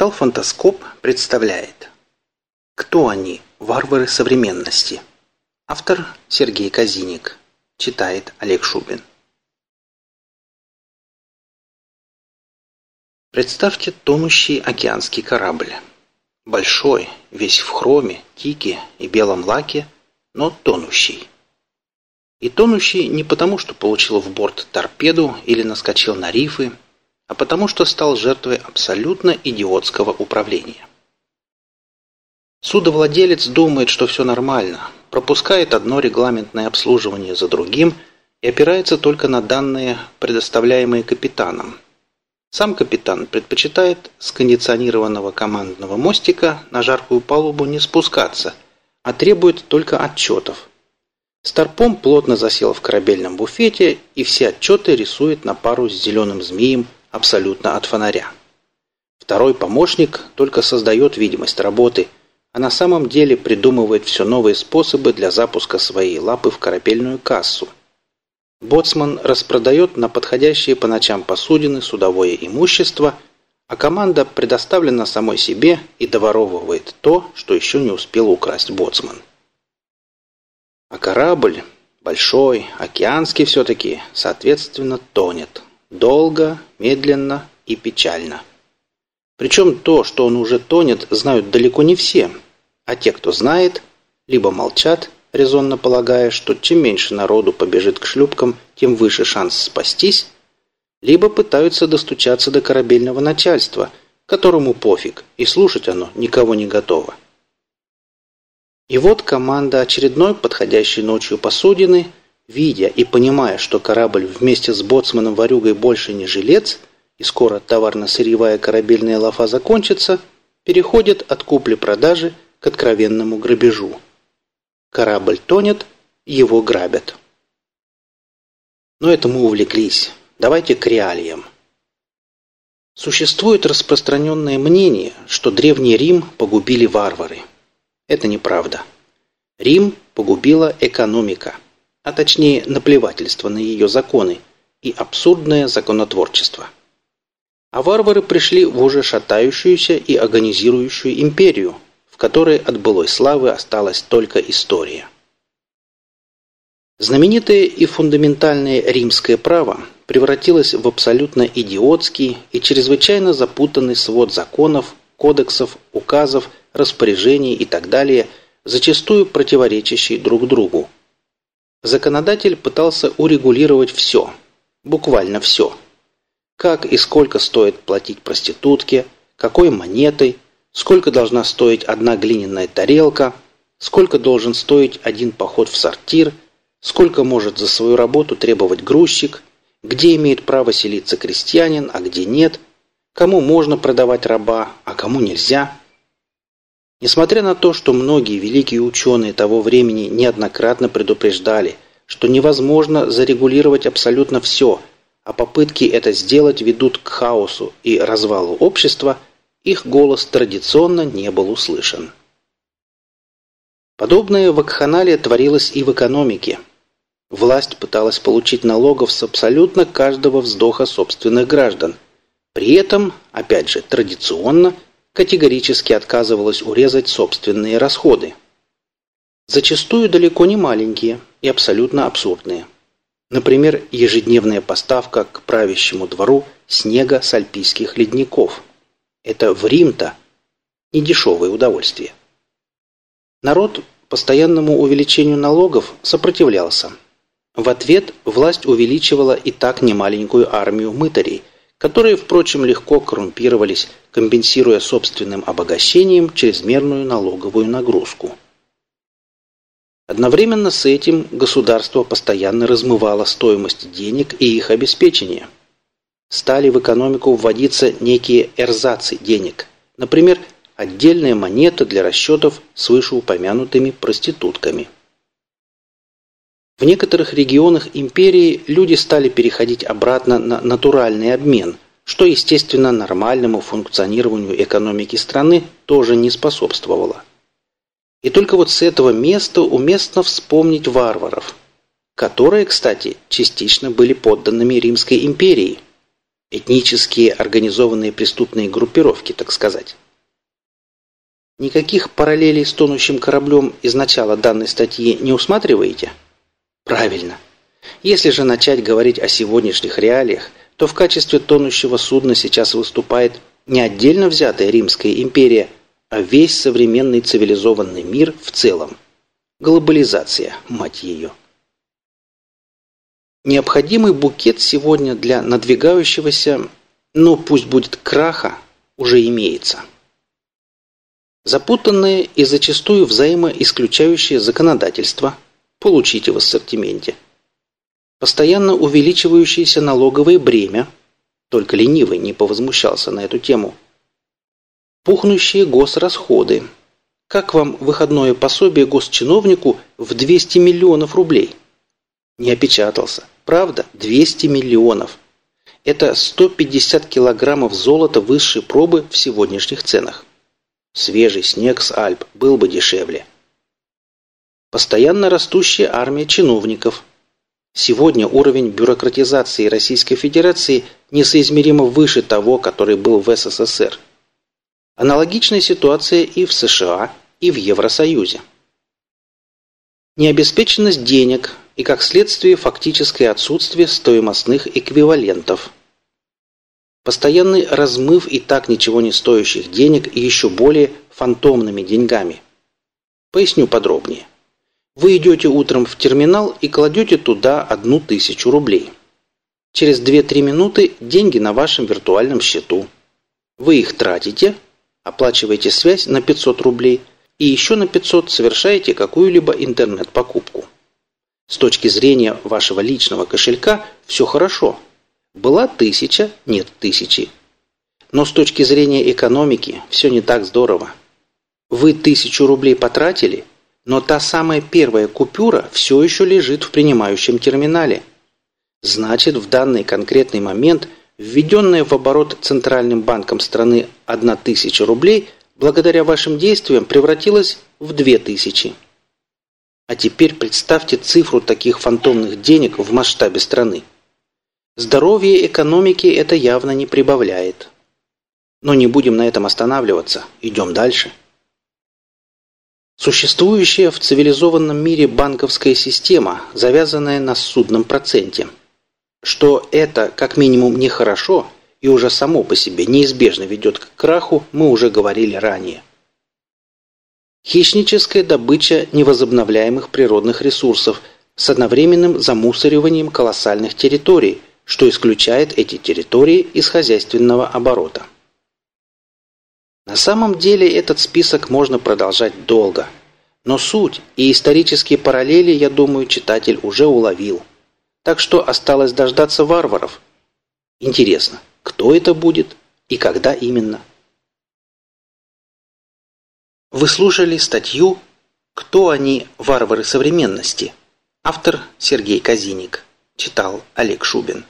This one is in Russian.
Портал «Фантаскоп» представляет Кто они, варвары современности? Автор Сергей Казиник Читает Олег Шубин Представьте тонущий океанский корабль. Большой, весь в хроме, тике и белом лаке, но тонущий. И тонущий не потому, что получил в борт торпеду или наскочил на рифы, а потому что стал жертвой абсолютно идиотского управления. Судовладелец думает, что все нормально, пропускает одно регламентное обслуживание за другим и опирается только на данные, предоставляемые капитаном. Сам капитан предпочитает с кондиционированного командного мостика на жаркую палубу не спускаться, а требует только отчетов. Старпом плотно засел в корабельном буфете и все отчеты рисует на пару с зеленым змеем абсолютно от фонаря. Второй помощник только создает видимость работы, а на самом деле придумывает все новые способы для запуска своей лапы в корабельную кассу. Боцман распродает на подходящие по ночам посудины судовое имущество, а команда предоставлена самой себе и доворовывает то, что еще не успел украсть боцман. А корабль, большой, океанский все-таки, соответственно, тонет. Долго, медленно и печально. Причем то, что он уже тонет, знают далеко не все, а те, кто знает, либо молчат, резонно полагая, что чем меньше народу побежит к шлюпкам, тем выше шанс спастись, либо пытаются достучаться до корабельного начальства, которому пофиг, и слушать оно никого не готово. И вот команда очередной подходящей ночью посудины – Видя и понимая, что корабль вместе с боцманом-ворюгой больше не жилец, и скоро товарно-сырьевая корабельная лафа закончится, переходит от купли-продажи к откровенному грабежу. Корабль тонет, его грабят. Но это мы увлеклись. Давайте к реалиям. Существует распространенное мнение, что Древний Рим погубили варвары. Это неправда. Рим погубила экономика – а точнее наплевательство на ее законы и абсурдное законотворчество. А варвары пришли в уже шатающуюся и агонизирующую империю, в которой от былой славы осталась только история. Знаменитое и фундаментальное римское право превратилось в абсолютно идиотский и чрезвычайно запутанный свод законов, кодексов, указов, распоряжений и так далее, зачастую противоречащий друг другу, Законодатель пытался урегулировать все, буквально все. Как и сколько стоит платить проститутке, какой монетой, сколько должна стоить одна глиняная тарелка, сколько должен стоить один поход в сортир, сколько может за свою работу требовать грузчик, где имеет право селиться крестьянин, а где нет, кому можно продавать раба, а кому нельзя. Несмотря на то, что многие великие ученые того времени неоднократно предупреждали, что невозможно зарегулировать абсолютно все, а попытки это сделать ведут к хаосу и развалу общества, их голос традиционно не был услышан. Подобное вакханалия творилось и в экономике. Власть пыталась получить налогов с абсолютно каждого вздоха собственных граждан. При этом, опять же, традиционно – категорически отказывалась урезать собственные расходы. Зачастую далеко не маленькие и абсолютно абсурдные. Например, ежедневная поставка к правящему двору снега с альпийских ледников. Это в Рим-то недешевое удовольствие. Народ постоянному увеличению налогов сопротивлялся. В ответ власть увеличивала и так немаленькую армию мытарей, которые, впрочем, легко коррумпировались, компенсируя собственным обогащением чрезмерную налоговую нагрузку. Одновременно с этим государство постоянно размывало стоимость денег и их обеспечение. Стали в экономику вводиться некие эрзацы денег, например, отдельная монета для расчетов с вышеупомянутыми проститутками. В некоторых регионах империи люди стали переходить обратно на натуральный обмен, что, естественно, нормальному функционированию экономики страны тоже не способствовало. И только вот с этого места уместно вспомнить варваров, которые, кстати, частично были подданными Римской империи. Этнические организованные преступные группировки, так сказать. Никаких параллелей с тонущим кораблем из начала данной статьи не усматриваете? Правильно. Если же начать говорить о сегодняшних реалиях, то в качестве тонущего судна сейчас выступает не отдельно взятая Римская империя, а весь современный цивилизованный мир в целом. Глобализация, мать ее. Необходимый букет сегодня для надвигающегося, ну пусть будет краха, уже имеется. Запутанное и зачастую взаимоисключающее законодательство получите в ассортименте. Постоянно увеличивающееся налоговое бремя, только ленивый не повозмущался на эту тему. Пухнущие госрасходы. Как вам выходное пособие госчиновнику в 200 миллионов рублей? Не опечатался. Правда? 200 миллионов. Это 150 килограммов золота высшей пробы в сегодняшних ценах. Свежий снег с Альп был бы дешевле. Постоянно растущая армия чиновников. Сегодня уровень бюрократизации Российской Федерации несоизмеримо выше того, который был в СССР. Аналогичная ситуация и в США, и в Евросоюзе. Необеспеченность денег и, как следствие, фактическое отсутствие стоимостных эквивалентов – Постоянный размыв и так ничего не стоящих денег еще более фантомными деньгами. Поясню подробнее. Вы идете утром в терминал и кладете туда одну тысячу рублей. Через 2-3 минуты деньги на вашем виртуальном счету. Вы их тратите, оплачиваете связь на 500 рублей и еще на 500 совершаете какую-либо интернет-покупку. С точки зрения вашего личного кошелька все хорошо – была тысяча, нет тысячи. Но с точки зрения экономики все не так здорово. Вы тысячу рублей потратили, но та самая первая купюра все еще лежит в принимающем терминале. Значит, в данный конкретный момент введенная в оборот Центральным банком страны одна тысяча рублей благодаря вашим действиям превратилась в две тысячи. А теперь представьте цифру таких фантомных денег в масштабе страны. Здоровье экономики это явно не прибавляет. Но не будем на этом останавливаться, идем дальше. Существующая в цивилизованном мире банковская система, завязанная на судном проценте. Что это, как минимум, нехорошо и уже само по себе неизбежно ведет к краху, мы уже говорили ранее. Хищническая добыча невозобновляемых природных ресурсов с одновременным замусориванием колоссальных территорий – что исключает эти территории из хозяйственного оборота. На самом деле этот список можно продолжать долго, но суть и исторические параллели, я думаю, читатель уже уловил. Так что осталось дождаться варваров. Интересно, кто это будет и когда именно? Вы слушали статью «Кто они, варвары современности?» Автор Сергей Казиник. Читал Олег Шубин.